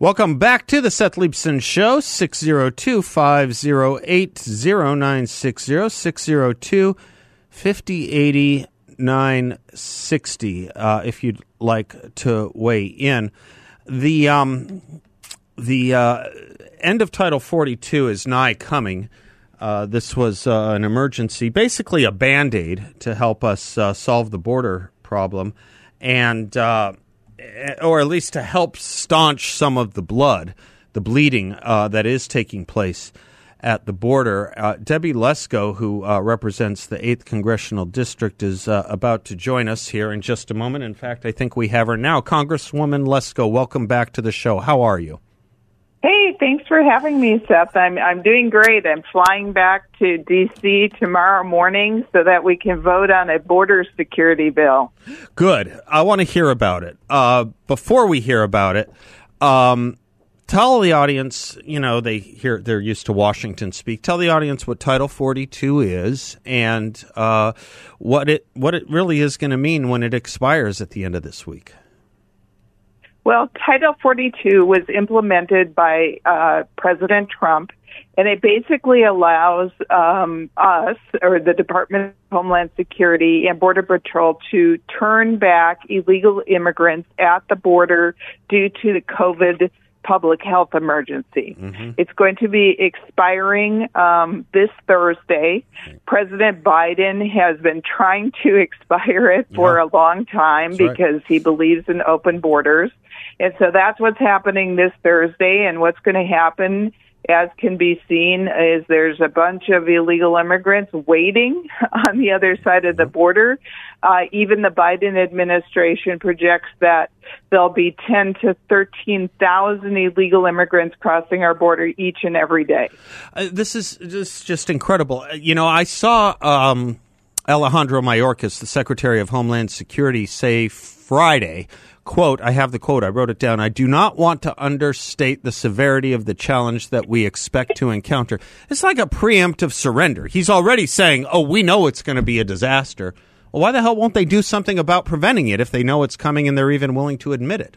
Welcome back to the Seth Leibsohn Show, 602 508 0960 602 5080 960 uh, if you'd like to weigh in. The, um, the uh, end of Title 42 is nigh coming. Uh, this was uh, an emergency, basically a band aid to help us uh, solve the border problem. And uh, or at least to help staunch some of the blood, the bleeding uh, that is taking place at the border. Uh, Debbie Lesko, who uh, represents the 8th Congressional District, is uh, about to join us here in just a moment. In fact, I think we have her now. Congresswoman Lesko, welcome back to the show. How are you? Hey, thanks for having me, Seth. I'm I'm doing great. I'm flying back to DC tomorrow morning so that we can vote on a border security bill. Good. I want to hear about it. Uh, before we hear about it, um, tell the audience. You know, they hear they're used to Washington speak. Tell the audience what Title 42 is and uh, what it what it really is going to mean when it expires at the end of this week. Well, Title 42 was implemented by uh, President Trump, and it basically allows um, us, or the Department of Homeland Security and Border Patrol, to turn back illegal immigrants at the border due to the COVID public health emergency. Mm-hmm. It's going to be expiring um, this Thursday. President Biden has been trying to expire it for yeah. a long time that's because right. he believes in open borders. And so that's what's happening this Thursday. And what's going to happen, as can be seen, is there's a bunch of illegal immigrants waiting on the other side of the mm-hmm. border. Uh, even the Biden administration projects that there'll be 10 to 13,000 illegal immigrants crossing our border each and every day. Uh, this is just, just incredible. Uh, you know, I saw um, Alejandro Mayorkas, the Secretary of Homeland Security, say Friday quote, I have the quote, I wrote it down. I do not want to understate the severity of the challenge that we expect to encounter. It's like a preemptive surrender. He's already saying, oh, we know it's going to be a disaster. Well, why the hell won't they do something about preventing it if they know it's coming and they're even willing to admit it?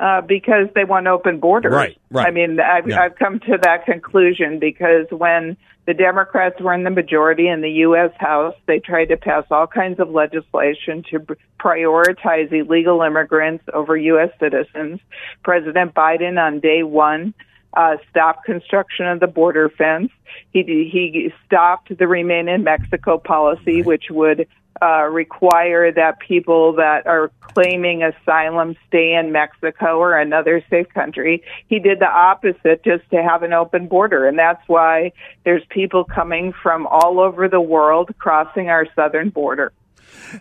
Uh, because they want open borders. Right, right. I mean, I've, yeah. I've come to that conclusion because when the Democrats were in the majority in the U.S. House, they tried to pass all kinds of legislation to prioritize illegal immigrants over U.S. citizens. President Biden on day one uh, stopped construction of the border fence. He he stopped the remain in Mexico policy, right. which would uh, require that people that are claiming asylum stay in Mexico or another safe country. He did the opposite just to have an open border. And that's why there's people coming from all over the world crossing our southern border.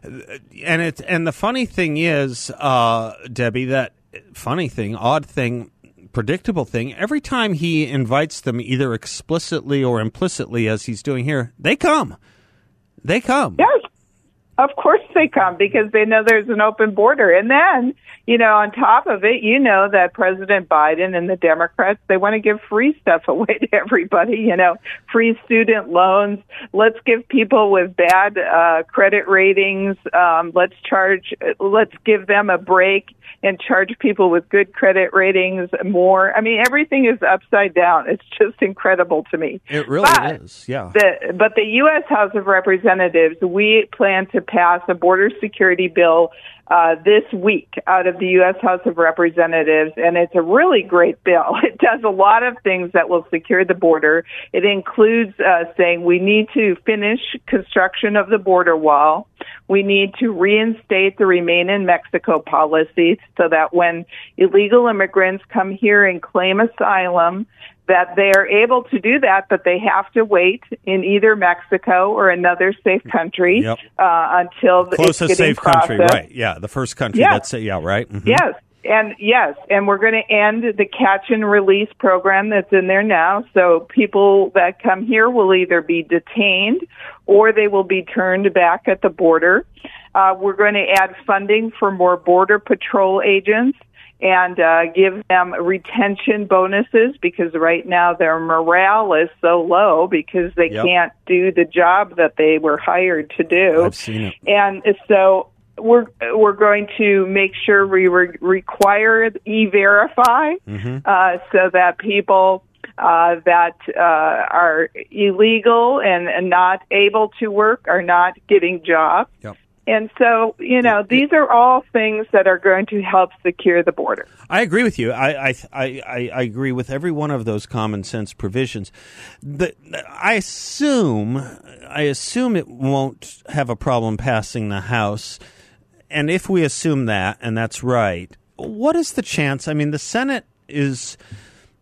And it and the funny thing is, uh, Debbie, that funny thing, odd thing, predictable thing, every time he invites them either explicitly or implicitly as he's doing here, they come. They come. Yes. Of course they come because they know there's an open border. And then, you know, on top of it, you know that President Biden and the Democrats, they want to give free stuff away to everybody, you know, free student loans. Let's give people with bad uh, credit ratings, um, let's charge, let's give them a break and charge people with good credit ratings more. I mean, everything is upside down. It's just incredible to me. It really but is, yeah. The, but the U.S. House of Representatives, we plan to pass a border security bill uh, this week out of the U.S. House of Representatives, and it's a really great bill. It does a lot of things that will secure the border. It includes uh, saying we need to finish construction of the border wall. We need to reinstate the Remain in Mexico policy so that when illegal immigrants come here and claim asylum, that they are able to do that, but they have to wait in either Mexico or another safe country yep. uh, until the closest safe processed. country, right? Yeah, the first country. Yes. That's it. Yeah, right. Mm-hmm. Yes. and yes, and we're going to end the catch and release program that's in there now. So people that come here will either be detained or they will be turned back at the border. Uh, we're going to add funding for more border patrol agents and uh, give them retention bonuses because right now their morale is so low because they Yep. can't do the job that they were hired to do. I've seen it. And so we're we're going to make sure we re- require e-verify uh, so that people uh, that uh, are illegal and, and not able to work are not getting jobs. Yep. And so, you know, these are all things that are going to help secure the border. I agree with you. I, I I I agree with every one of those common sense provisions. The, I assume I assume it won't have a problem passing the House. And if we assume that, and that's right, what is the chance? I mean, the Senate is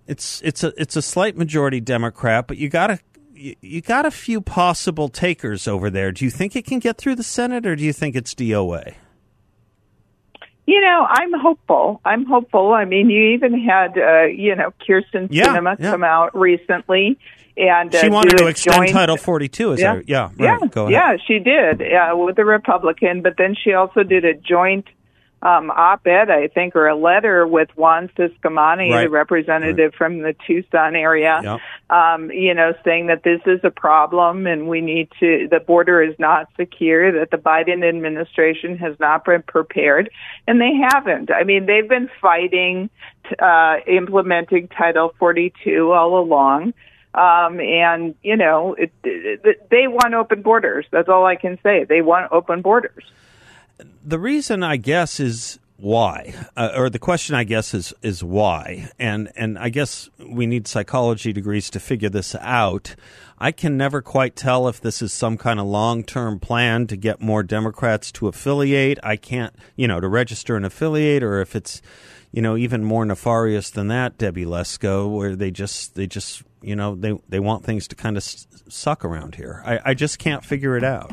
it's it's a it's a slight majority Democrat, but you got to you, you got a few possible takers over there. Do you think it can get through the Senate, or do you think it's DOA? You know, I'm hopeful. I'm hopeful. I mean, you even had, uh, you know, Kyrsten Yeah, Sinema yeah. come out recently, and uh, She wanted to extend joint- Title 42. Is yeah, there? Yeah, yeah, right. Ahead. yeah. She did uh, with the Republican, but then she also did a joint um, op-ed, I think, or a letter with Juan Ciscomani, Right. the representative from the Tucson area. Yeah. Um, you know, saying that this is a problem and we need to. The border is not secure. That the Biden administration has not been prepared, and they haven't. I mean, they've been fighting uh, implementing Title 42 all along. Um, and you know, it, it, they want open borders. That's all I can say. They want open borders. The reason I guess is why, uh, or the question I guess is is why, and and I guess we need psychology degrees to figure this out. I can never quite tell if this is some kind of long term plan to get more Democrats to affiliate. I can't, you know, to register an affiliate, or if it's, you know, even more nefarious than that, Debbie Lesko, where they just they just you know they they want things to kind of s- suck around here. I, I just can't figure it out.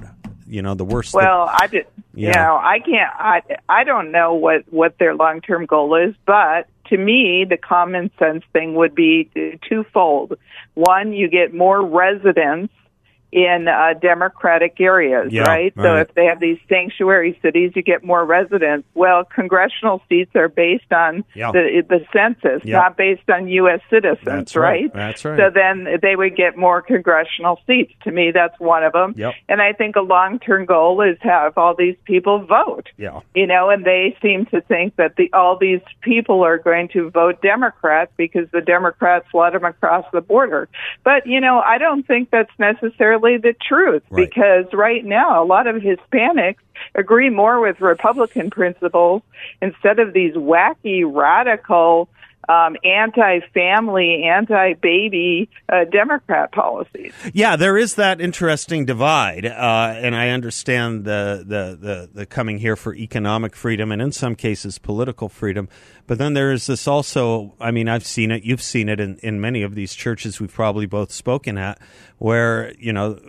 You know, the worst. that- Well, I did. Yeah. You know, I can't. I I don't know what what their long term goal is, but to me, the common sense thing would be twofold. One, you get more residents in uh, democratic areas, Yeah, right? So right. if they have these sanctuary cities, you get more residents. Well, congressional seats are based on Yeah. the the census, Yeah. not based on U.S. citizens, That's right. right? That's right. So then they would get more congressional seats. To me, that's one of them. Yep. And I think a long term goal is have all these people vote. Yeah. You know, and they seem to think that the all these people are going to vote Democrat because the Democrats let them across the border. But you know, I don't think that's necessarily the truth Right. because right now a lot of Hispanics agree more with Republican principles instead of these wacky radical um, anti-family, anti-baby uh, Democrat policies. Yeah, there is that interesting divide, uh, and I understand the, the, the, the coming here for economic freedom and in some cases political freedom. But then there is this also, I mean, I've seen it, you've seen it in, in many of these churches we've probably both spoken at, where, you know,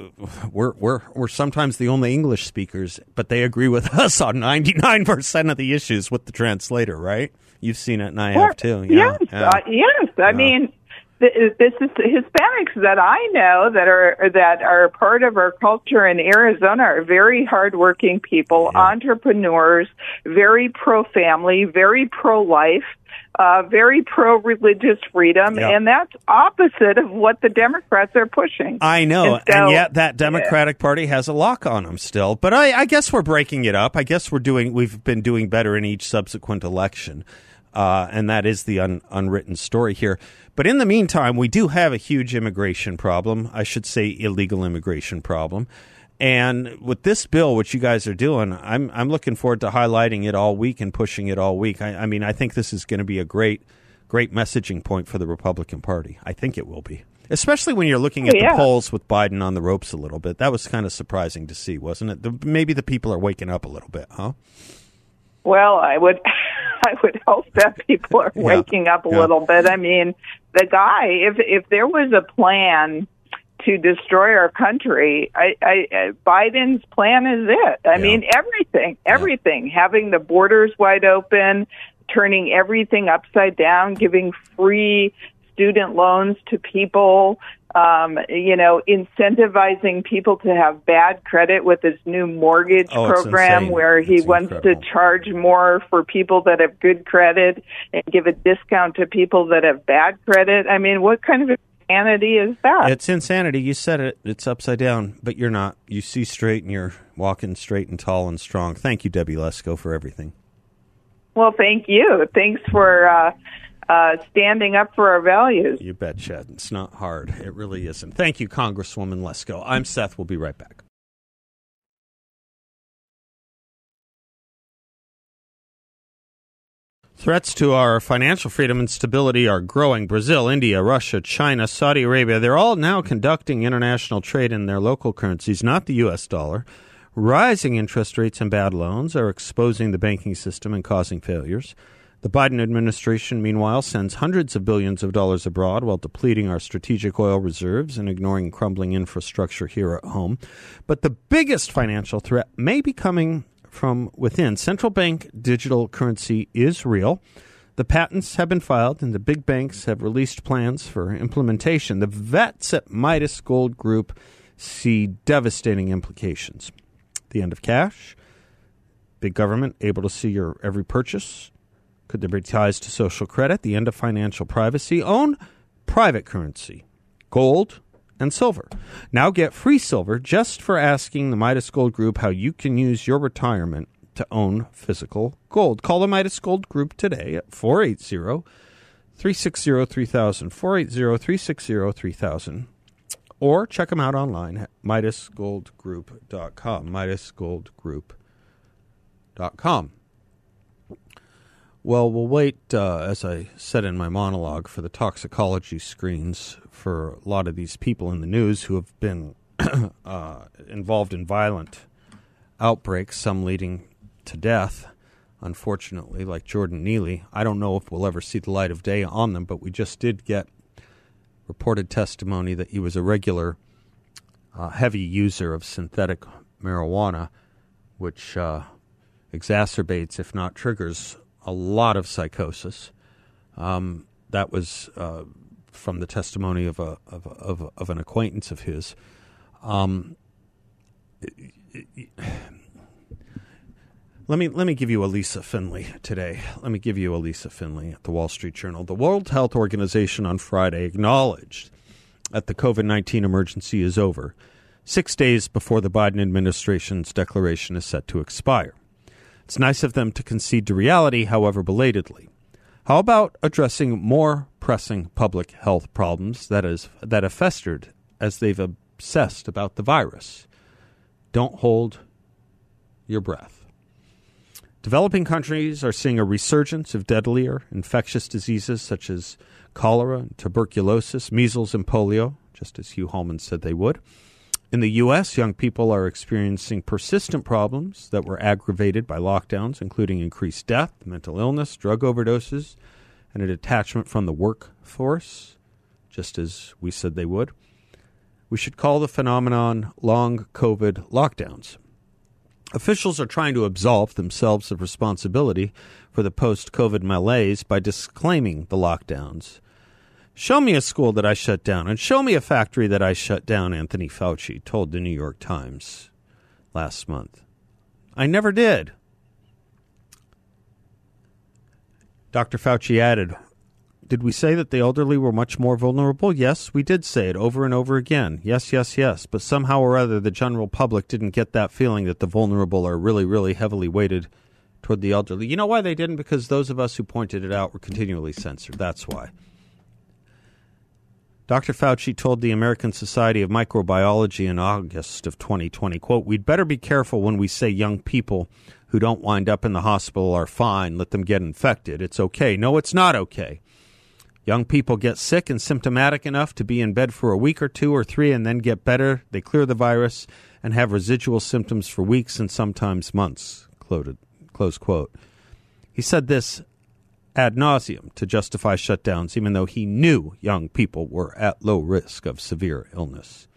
we're, we're, we're sometimes the only English speakers, but they agree with us on 99% of the issues with the translator, right? You've seen it, and I have too. Yeah, yes, yeah. Uh, yes. I mean, th- this is Hispanics that I know that are that are part of our culture in Arizona are very hardworking people, entrepreneurs, very pro family, very pro life. Uh, very pro religious freedom, Yeah. and that's opposite of what the Democrats are pushing. I know, And so- and yet that Democratic Party has a lock on them still. But I, I guess we're breaking it up. I guess we're doing. We've been doing better in each subsequent election, uh, and that is the un, unwritten story here. But in the meantime, we do have a huge immigration problem. I should say illegal immigration problem. And with this bill, what you guys are doing, I'm I'm looking forward to highlighting it all week and pushing it all week. I, I mean, I think this is going to be a great, great messaging point for the Republican Party. I think it will be, especially when you're looking at Oh, yeah. the polls with Biden on the ropes a little bit. That was kind of surprising to see, wasn't it? The, maybe the people are waking up a little bit, huh? Well, I would, I would hope that people are Yeah. waking up a Yeah. little bit. I mean, the guy, if if there was a plan to destroy our country, I, I, I Biden's plan is it. I Yeah. mean, everything, everything, having the borders wide open, turning everything upside down, giving free student loans to people, um, you know, incentivizing people to have bad credit with his new mortgage Oh, program where he It's wants incredible. to charge more for people that have good credit and give a discount to people that have bad credit. I mean, what kind of insanity is that? It's insanity. You said it. It's upside down, but you're not. You see straight and you're walking straight and tall and strong. Thank you, Debbie Lesko, for everything. Well, thank you. Thanks for uh, uh, standing up for our values. You betcha. It's not hard. It really isn't. Thank you, Congresswoman Lesko. I'm Seth. We'll be right back. Threats to our financial freedom and stability are growing. Brazil, India, Russia, China, Saudi Arabia, they're all now conducting international trade in their local currencies, not the U.S. dollar. Rising interest rates and bad loans are exposing the banking system and causing failures. The Biden administration, meanwhile, sends hundreds of billions of dollars abroad while depleting our strategic oil reserves and ignoring crumbling infrastructure here at home. But the biggest financial threat may be coming from within. Central bank digital currency is real. The patents have been filed, and the big banks have released plans for implementation. The vets at Midas Gold Group see devastating implications. The end of cash, big government able to see your every purchase. Could there be ties to social credit? The end of financial privacy. Own private currency, gold and silver. Now get free silver just for asking the Midas Gold Group how you can use your retirement to own physical gold. Call the Midas Gold Group today at 480 360 3000. 480 360 3000. Or check them out online at MidasGoldGroup.com. MidasGoldGroup.com. Well, we'll wait, uh, as I said in my monologue, for the toxicology screens for a lot of these people in the news who have been uh, involved in violent outbreaks, some leading to death, unfortunately, like Jordan Neely. I don't know if we'll ever see the light of day on them, but we just did get reported testimony that he was a regular uh, heavy user of synthetic marijuana, which uh, exacerbates, if not triggers, a lot of psychosis. Um, that was uh, from the testimony of a of, of, of an acquaintance of his. Um, let me let me give you Allysia Finley today. Let me give you Allysia Finley at the Wall Street Journal. The World Health Organization on Friday acknowledged that the COVID nineteen emergency is over, six days before the Biden administration's declaration is set to expire. It's nice of them to concede to reality, however belatedly. How about addressing more pressing public health problems that is that have festered as they've obsessed about the virus? Don't hold your breath. Developing countries are seeing a resurgence of deadlier infectious diseases such as cholera, tuberculosis, measles, and polio, just as Hugh Holman said they would. In the U.S., young people are experiencing persistent problems that were aggravated by lockdowns, including increased death, mental illness, drug overdoses, and a detachment from the workforce, just as we said they would. We should call the phenomenon long COVID lockdowns. Officials are trying to absolve themselves of responsibility for the post COVID malaise by disclaiming the lockdowns. Show me a school that I shut down, and show me a factory that I shut down, Anthony Fauci told the New York Times last month. I never did. Dr. Fauci added, Did we say that the elderly were much more vulnerable? Yes, we did say it over and over again. Yes, yes, yes. But somehow or other, the general public didn't get that feeling that the vulnerable are really, really heavily weighted toward the elderly. You know why they didn't? Because those of us who pointed it out were continually censored. That's why. Dr. Fauci told the American Society of Microbiology in August of 2020, quote, We'd better be careful when we say young people who don't wind up in the hospital are fine, let them get infected. It's okay. No, it's not okay. Young people get sick and symptomatic enough to be in bed for a week or two or three and then get better. They clear the virus and have residual symptoms for weeks and sometimes months. Close quote. He said this ad nauseum to justify shutdowns, even though he knew young people were at low risk of severe illness.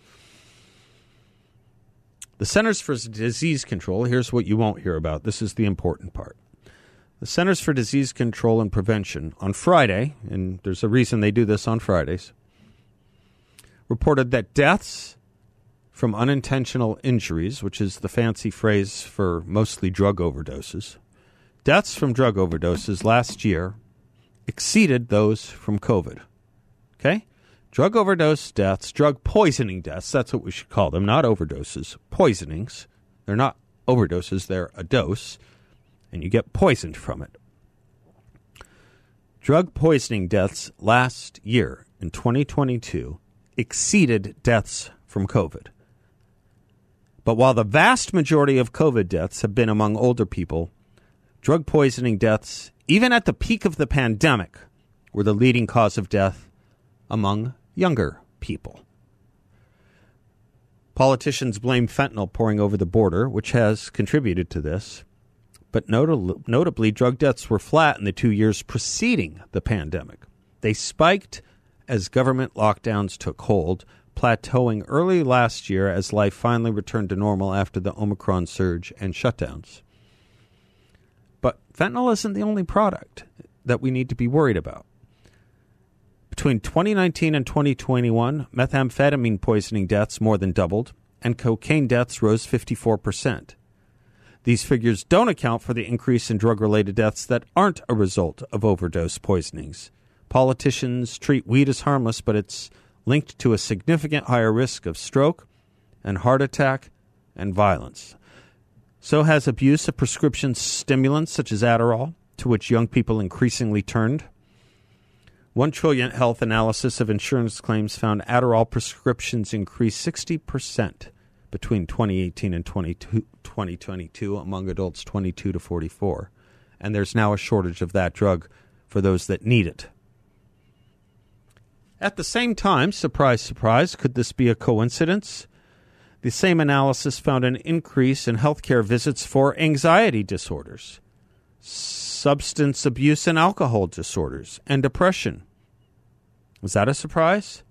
The Centers for Disease Control, here's what you won't hear about. This is the important part. The Centers for Disease Control and Prevention on Friday, and there's a reason they do this on Fridays, reported that deaths from unintentional injuries, which is the fancy phrase for mostly drug overdoses, deaths from drug overdoses last year exceeded those from COVID. Okay? Drug overdose deaths, drug poisoning deaths, that's what we should call them, not overdoses, poisonings. They're not overdoses, they're a dose, and you get poisoned from it. Drug poisoning deaths last year in 2022 exceeded deaths from COVID. But while the vast majority of COVID deaths have been among older people, drug poisoning deaths, even at the peak of the pandemic, were the leading cause of death among younger people. Politicians blame fentanyl pouring over the border, which has contributed to this. But notably, drug deaths were flat in the two years preceding the pandemic. They spiked as government lockdowns took hold, plateauing early last year as life finally returned to normal after the Omicron surge and shutdowns. But fentanyl isn't the only product that we need to be worried about. Between 2019 and 2021, methamphetamine poisoning deaths more than doubled, and cocaine deaths rose 54%. These figures don't account for the increase in drug related deaths that aren't a result of overdose poisonings. Politicians treat weed as harmless, but it's linked to a significant higher risk of stroke and heart attack and violence. So has abuse of prescription stimulants such as Adderall, to which young people increasingly turned. One Trilliant Health analysis of insurance claims found Adderall prescriptions increased 60% between 2018 and 2022 among adults 22 to 44. And there's now a shortage of that drug for those that need it. At the same time, surprise, surprise, could this be a coincidence? The same analysis found an increase in healthcare visits for anxiety disorders substance abuse and alcohol disorders, and depression. Was that a surprise?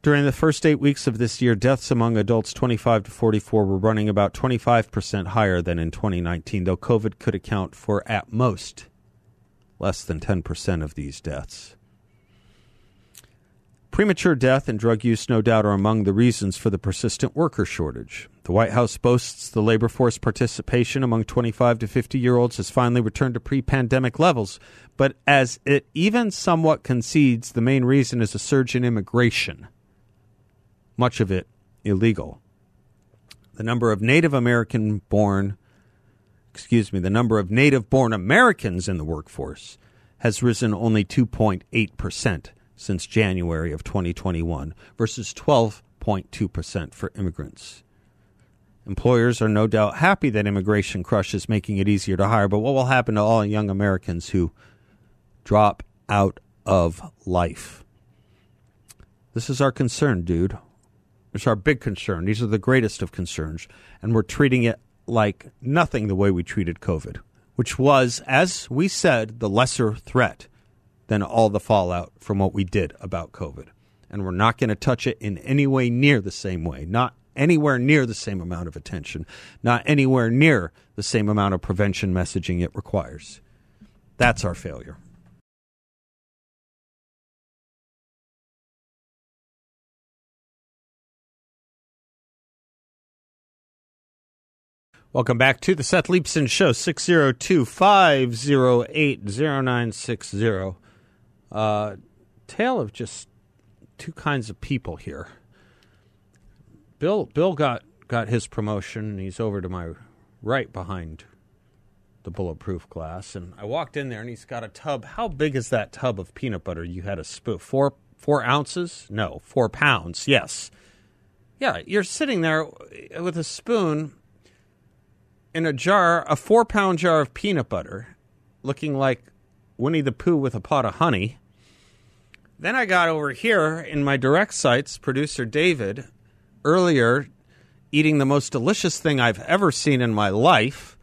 During the first eight weeks of this year, deaths among adults 25 to 44 were running about 25% higher than in 2019, though COVID could account for, at most, less than 10% of these deaths. Premature death and drug use, no doubt, are among the reasons for the persistent worker shortage. The White House boasts the labor force participation among 25 to 50 year olds has finally returned to pre pandemic levels, but as it even somewhat concedes, the main reason is a surge in immigration, much of it illegal. The number of Native American born, excuse me, the number of native born Americans in the workforce has risen only 2.8 percent since January of 2021 versus 12.2% for immigrants. Employers are no doubt happy that immigration crush is making it easier to hire, but what will happen to all young Americans who drop out of life? This is our concern, dude. It's our big concern. These are the greatest of concerns, and we're treating it like nothing the way we treated COVID, which was, as we said, the lesser threat than all the fallout from what we did about COVID. And we're not going to touch it in any way near the same way, not anywhere near the same amount of attention, not anywhere near the same amount of prevention messaging it requires. That's our failure. Welcome back to the Seth Leibsohn Show, 602 508 0960. Uh, tale of just two kinds of people here. Bill Bill got got his promotion. and He's over to my right behind the bulletproof glass, and I walked in there, and he's got a tub. How big is that tub of peanut butter? You had a spoon four four ounces? No, four pounds. Yes, yeah. You're sitting there with a spoon in a jar, a four pound jar of peanut butter, looking like Winnie the Pooh with a pot of honey. Then I got over here in my direct sights, producer David, earlier eating the most delicious thing I've ever seen in my life,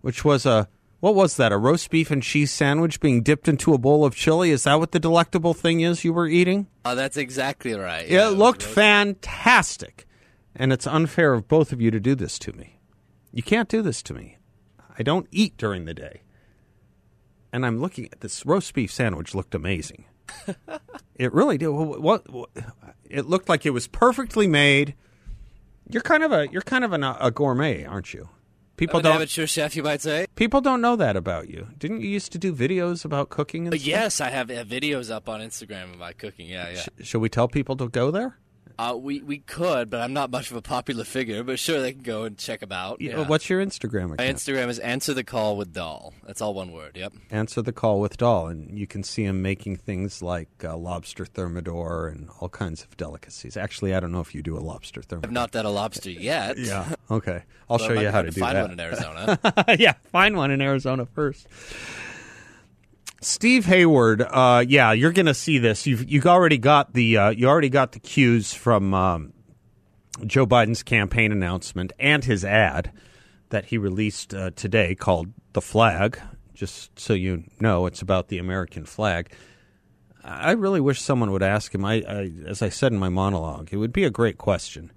which was a what was that? A roast beef and cheese sandwich being dipped into a bowl of chili? Is that what the delectable thing is you were eating? Oh, that's exactly right. Yeah, it looked fantastic. And it's unfair of both of you to do this to me. You can't do this to me. I don't eat during the day. and I'm looking at this roast beef sandwich. Looked amazing. It really did. What, what, It looked like it was perfectly made. You're kind of a you're kind of an, a gourmet, aren't you? People don't amateur chef, you might say. People don't know that about you. Didn't you used to do videos about cooking? And uh, yes, I have, have, videos up on Instagram about cooking. Yeah, yeah. Sh- should we tell people to go there? Uh, we we could, but I'm not much of a popular figure. But sure, they can go and check them out. Yeah. What's your Instagram account? My Instagram is answer the call with doll. That's all one word. Yep. Answer the call with doll, and you can see him making things like uh, lobster thermidor and all kinds of delicacies. Actually, I don't know if you do a lobster thermidor. I've not done a lobster yet. yeah. Okay. I'll show you how to do find that. Find one in Arizona. yeah, find one in Arizona first. Steve Hayward, uh, yeah, you're going to see this. You've you already got the uh, you already got the cues from um, Joe Biden's campaign announcement and his ad that he released uh, today called "The Flag." Just so you know, it's about the American flag. I really wish someone would ask him. I, I, as I said in my monologue, it would be a great question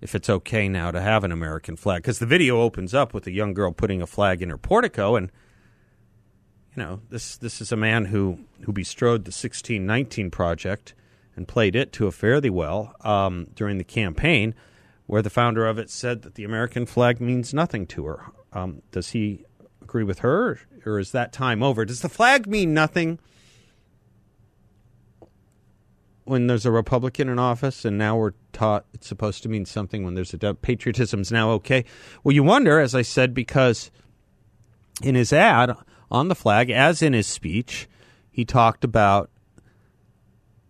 if it's okay now to have an American flag because the video opens up with a young girl putting a flag in her portico and you know, this this is a man who who bestrode the 1619 project and played it to a fairly well um, during the campaign, where the founder of it said that the American flag means nothing to her. Um, does he agree with her, or is that time over? Does the flag mean nothing when there's a Republican in office, and now we're taught it's supposed to mean something when there's a de- patriotism's now okay? Well, you wonder, as I said, because in his ad on the flag, as in his speech, he talked about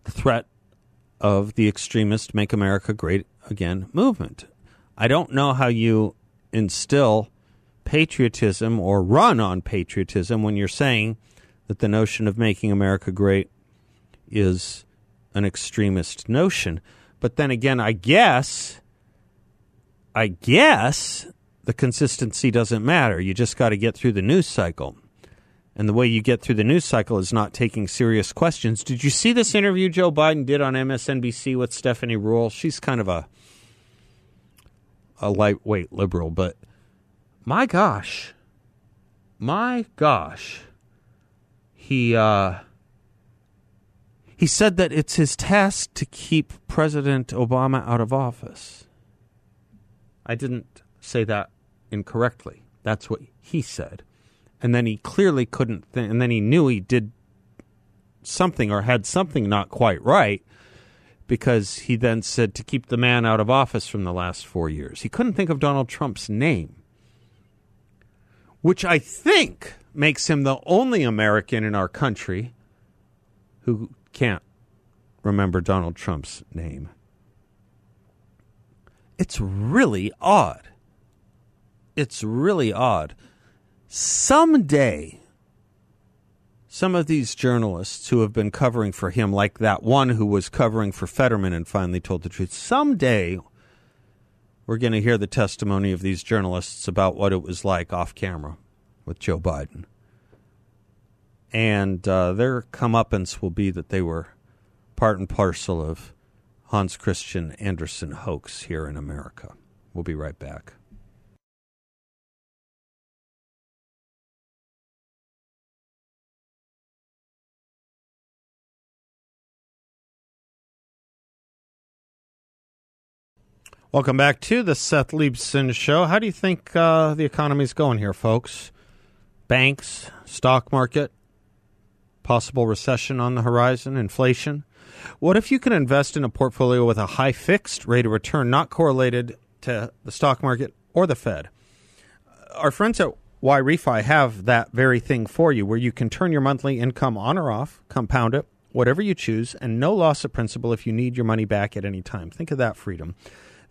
the threat of the extremist Make America Great Again movement. I don't know how you instill patriotism or run on patriotism when you're saying that the notion of making America great is an extremist notion. But then again, I guess, I guess the consistency doesn't matter. You just got to get through the news cycle. And the way you get through the news cycle is not taking serious questions. Did you see this interview Joe Biden did on MSNBC with Stephanie Ruhle? She's kind of a a lightweight liberal, but my gosh, my gosh, he uh, he said that it's his task to keep President Obama out of office. I didn't say that incorrectly. That's what he said and then he clearly couldn't th- and then he knew he did something or had something not quite right because he then said to keep the man out of office from the last 4 years. He couldn't think of Donald Trump's name. Which I think makes him the only American in our country who can't remember Donald Trump's name. It's really odd. It's really odd someday some of these journalists who have been covering for him, like that one who was covering for Fetterman and finally told the truth, someday we're going to hear the testimony of these journalists about what it was like off camera with Joe Biden. And uh, their comeuppance will be that they were part and parcel of Hans Christian Andersen hoax here in America. We'll be right back. Welcome back to the Seth Leibsohn Show. How do you think uh, the economy's going here, folks? Banks, stock market, possible recession on the horizon, inflation. What if you can invest in a portfolio with a high fixed rate of return, not correlated to the stock market or the Fed? Our friends at YRefy have that very thing for you, where you can turn your monthly income on or off, compound it, whatever you choose, and no loss of principal if you need your money back at any time. Think of that freedom.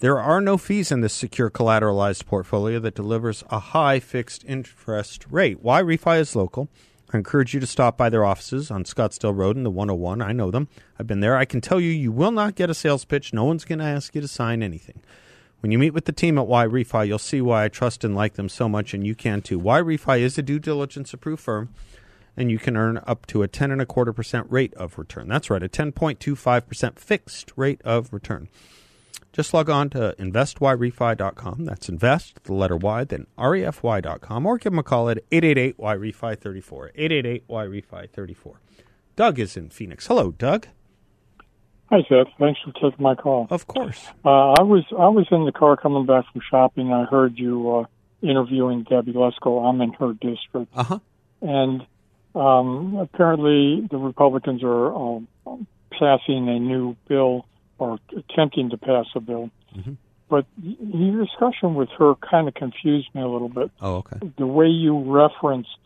There are no fees in this secure collateralized portfolio that delivers a high fixed interest rate. YRefy is local. I encourage you to stop by their offices on Scottsdale Road in the 101. I know them. I've been there. I can tell you, you will not get a sales pitch. No one's going to ask you to sign anything. When you meet with the team at YRefy, you'll see why I trust and like them so much, and you can too. YRefy is a due diligence approved firm, and you can earn up to a ten and a quarter percent rate of return. That's right, a ten point two five percent fixed rate of return. Just log on to investyrefy.com. That's invest, the letter Y, then refy.com, or give them a call at 888-YREFI34, 888-YREFI34. Doug is in Phoenix. Hello, Doug. Hi, Seth. Thanks for taking my call. Of course. Uh, I was I was in the car coming back from shopping. I heard you uh, interviewing Debbie Lesko. I'm in her district, Uh-huh. and um, apparently the Republicans are um, passing a new bill or attempting to pass a bill. But y- your discussion with her kind of confused me a little bit. Oh, okay. The way you referenced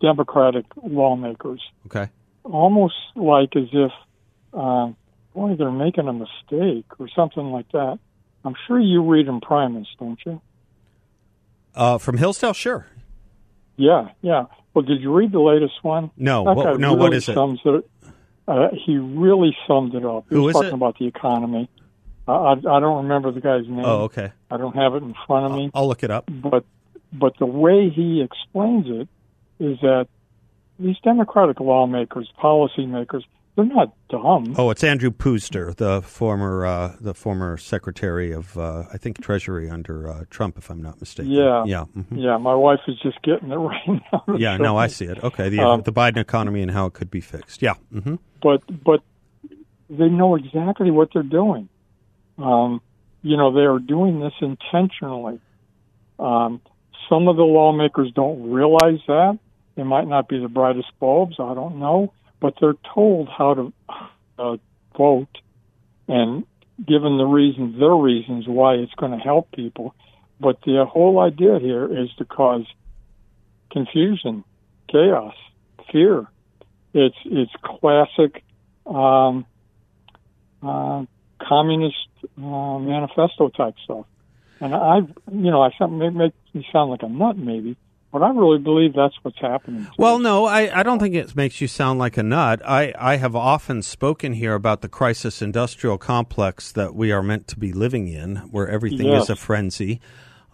Democratic lawmakers, Okay. almost like as if, uh, boy, they're making a mistake or something like that. I'm sure you read Imprimis, don't you? Uh, from Hillsdale, sure. Yeah, yeah. Well, did you read the latest one? No. What- no, really what is it? It uh, he really summed it up. He Who was talking it? about the economy. Uh, I, I don't remember the guy's name. Oh, okay. I don't have it in front of me. I'll look it up. But but the way he explains it is that these Democratic lawmakers, policymakers, they're not dumb. Oh, it's Andrew Puzder, the former uh, the former Secretary of uh, I think Treasury under uh, Trump, if I'm not mistaken. Yeah. yeah, mhm. Yeah, my wife is just getting it right now. yeah. No, I see it. Okay, the Um, the Biden economy and how it could be fixed. Yeah. hmm but but they know exactly what they're doing. Um, you know, they are doing this intentionally. Um, some of the lawmakers don't realize that. They might not be the brightest bulbs. I don't know, but they're told how to uh, vote, and given the reasons, their reasons why it's going to help people. But the whole idea here is to cause confusion, chaos, fear. It's it's classic um, uh, communist uh, manifesto type stuff. And I, you know, I some may make me sound like a nut, maybe, but I really believe that's what's happening. Well, no, I, I don't think it makes you sound like a nut. I, I have often spoken here about the crisis industrial complex that we are meant to be living in, where everything Yes. is a frenzy.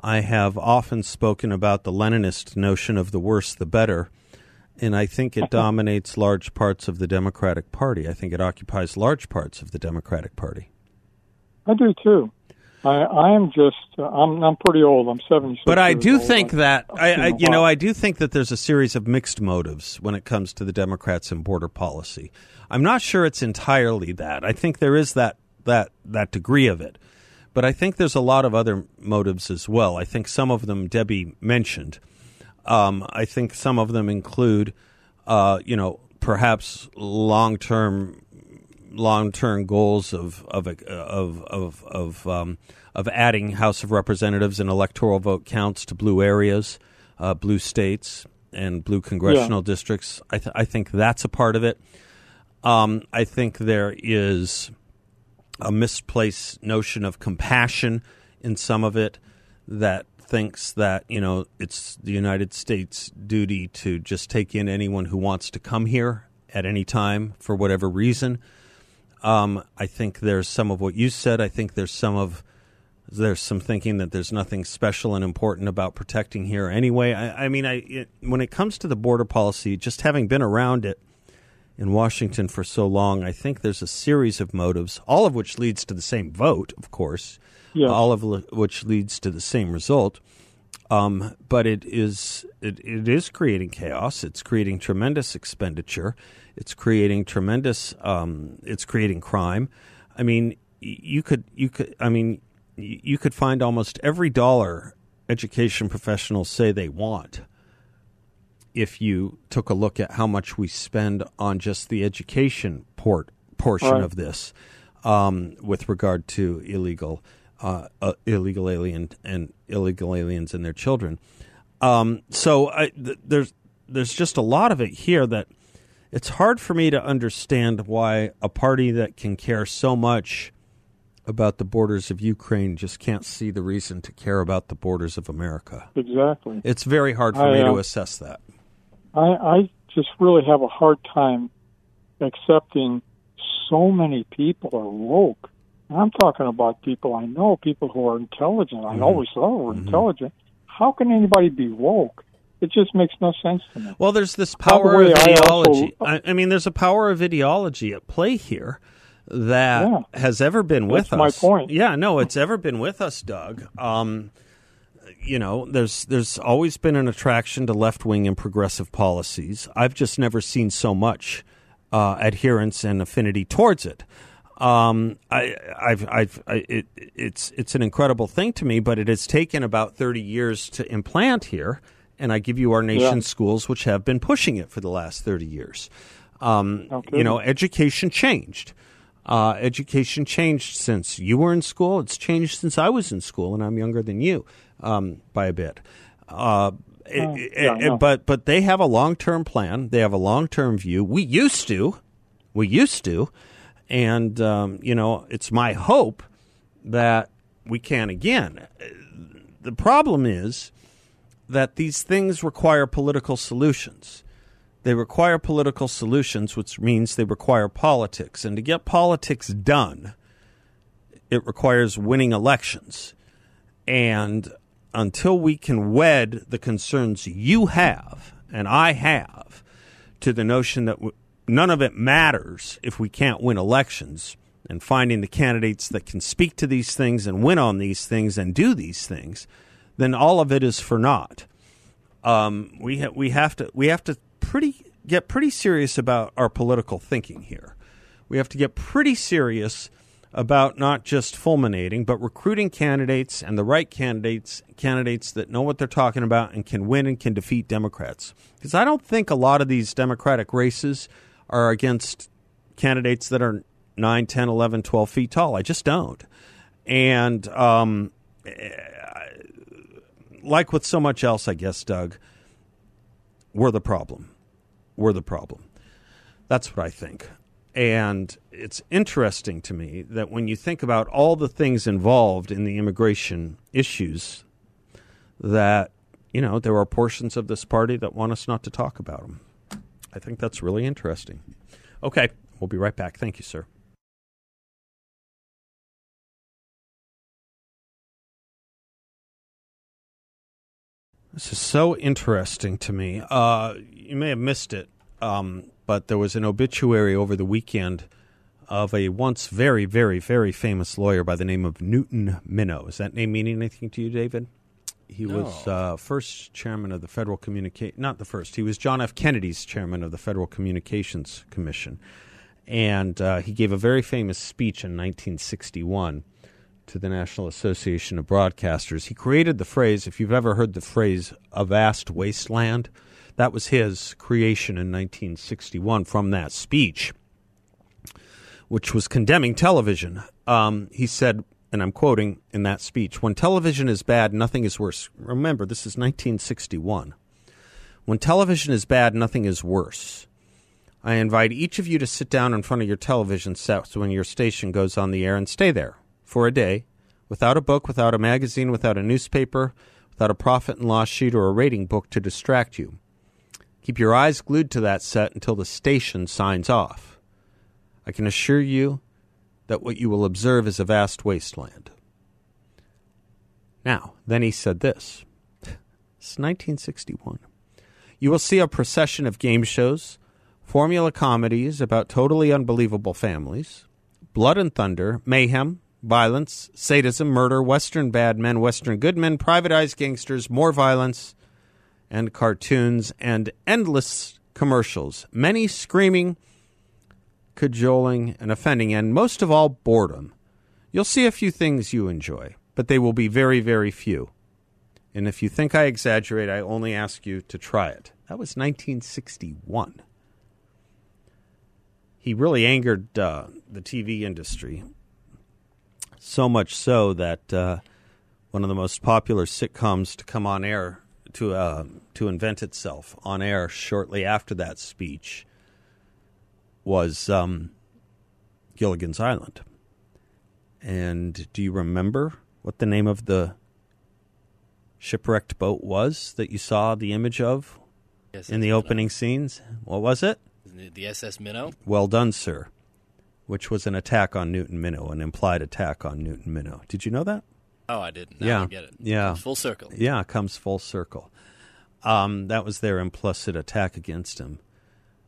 I have often spoken about the Leninist notion of the worse the better, and I think it dominates large parts of the Democratic Party. I think it occupies large parts of the Democratic Party. I do too. I, I am just, uh, I'm, I'm pretty old. I'm 76. But I do old. think that I, I you know. I do think that there's a series of mixed motives when it comes to the Democrats and border policy. I'm not sure it's entirely that. I think there is that that that degree of it, but I think there's a lot of other motives as well. I think some of them Debbie mentioned. Um, I think some of them include, uh, you know, perhaps long term long term goals of of of of of um, of adding House of Representatives and electoral vote counts to blue areas, uh, blue states, and blue congressional districts. I, th- I think that's a part of it. Um, I think there is a misplaced notion of compassion in some of it that thinks that you know it's the United States' duty to just take in anyone who wants to come here at any time for whatever reason. Um, I think there's some of what you said. I think there's some of there's some thinking that there's nothing special and important about protecting here anyway. I, I mean, I it, when it comes to the border policy, just having been around it in Washington for so long, I think there's a series of motives, all of which leads to the same vote, of course, Yes. all of which leads to the same result. Um, but it is it, it is creating chaos. It's creating tremendous expenditure. It's creating tremendous. Um, it's creating crime. I mean, you could you could. I mean, you could find almost every dollar education professionals say they want if you took a look at how much we spend on just the education port portion Right. of this um, with regard to illegal uh, uh, illegal alien and illegal aliens and their children. Um, so I, th- there's there's just a lot of it here that it's hard for me to understand why a party that can care so much about the borders of Ukraine just can't see the reason to care about the borders of America. Exactly. It's very hard for I, me to uh, assess that. I, I just really have a hard time accepting so many people are woke. And I'm talking about people I know, people who are intelligent. I Mm-hmm. always thought were intelligent. How can anybody be woke? It just makes no sense to me. Well, there's this By the power way, of I ideology. also- I, I mean, there's a power of ideology at play here that Yeah. has ever been with That's my us. point. Yeah, no, it's ever been with us, Doug. Um, you know, there's there's always been an attraction to left wing and progressive policies. I've just never seen so much uh, adherence and affinity towards it. Um, I, I've, I've, I, it, it's it's an incredible thing to me, but it has taken about thirty years to implant here. And I give you our nation's schools, which have been pushing it for the last thirty years. Um, Okay. You know, education changed. Uh, education changed since you were in school. It's changed since I was in school, and I'm younger than you um, by a bit. Uh, it- Oh, yeah, it- know. but but they have a long term plan. They have a long term view. We used to, we used to, and um, you know, it's my hope that we can again. The problem is that these things require political solutions. They require political solutions, which means they require politics. And to get politics done, it requires winning elections. And until we can wed the concerns you have and I have to the notion that none of it matters if we can't win elections and finding the candidates that can speak to these things and win on these things and do these things, then all of it is for naught. Um, we ha- we have to we have to pretty get pretty serious about our political thinking here. We have to get pretty serious about not just fulminating, but recruiting candidates and the right candidates, candidates that know what they're talking about and can win and can defeat Democrats. Because I don't think a lot of these Democratic races are against candidates that are 9, 10, 11, 12 feet tall. I just don't. And um, like with so much else, I guess, Doug, we're the problem. We're the problem. That's what I think. And it's interesting to me that when you think about all the things involved in the immigration issues, that, you know, there are portions of this party that want us not to talk about them. I think that's really interesting. Okay, we'll be right back. Thank you, sir. This is so interesting to me. Uh, you may have missed it, um, but there was an obituary over the weekend of a once very, very, very famous lawyer by the name of Newton Minow. Does that name mean anything to you, David? He was uh, first chairman of the Federal Communicate, not the first. He was John F. Kennedy's chairman of the Federal Communications Commission, and uh, he gave a very famous speech in 1961 to the National Association of Broadcasters. He created the phrase, if you've ever heard the phrase, a vast wasteland, that was his creation in 1961 from that speech, which was condemning television. Um, he said, and I'm quoting in that speech when television is bad, nothing is worse. Remember, this is 1961. When television is bad, nothing is worse. I invite each of you to sit down in front of your television set when your station goes on the air and stay there for a day without a book, without a magazine, without a newspaper, without a profit and loss sheet or a rating book to distract you. Keep your eyes glued to that set until the station signs off. I can assure you that what you will observe is a vast wasteland. Now, then he said this. It's 1961. You will see a procession of game shows, formula comedies about totally unbelievable families, blood and thunder, mayhem, violence, sadism, murder, Western bad men, Western good men, privatized gangsters, more violence, and cartoons, and endless commercials, many screaming, cajoling, and offending, and most of all, boredom. You'll see a few things you enjoy, but they will be very, very few. And if you think I exaggerate, I only ask you to try it. That was 1961. He really angered uh, the TV industry, so much so that uh, one of the most popular sitcoms to come on air to uh, to invent itself on air shortly after that speech was um, Gilligan's Island. And do you remember what the name of the shipwrecked boat was that you saw the image of Yes, in the opening scenes? What was it? The SS Minnow. Well done, sir. Which was an attack on Newton Minow, an implied attack on Newton Minow. Did you know that? Oh, I didn't. Now Yeah, I get it. yeah. Comes full circle. Yeah, it comes full circle. Um, that was their implicit attack against him.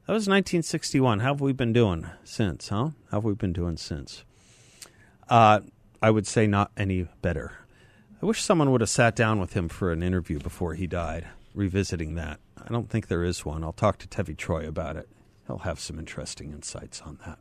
That was 1961. How have we been doing since, huh? How have we been doing since? Uh, I would say not any better. I wish someone would have sat down with him for an interview before he died, revisiting that. I don't think there is one. I'll talk to Tevi Troy about it. He'll have some interesting insights on that.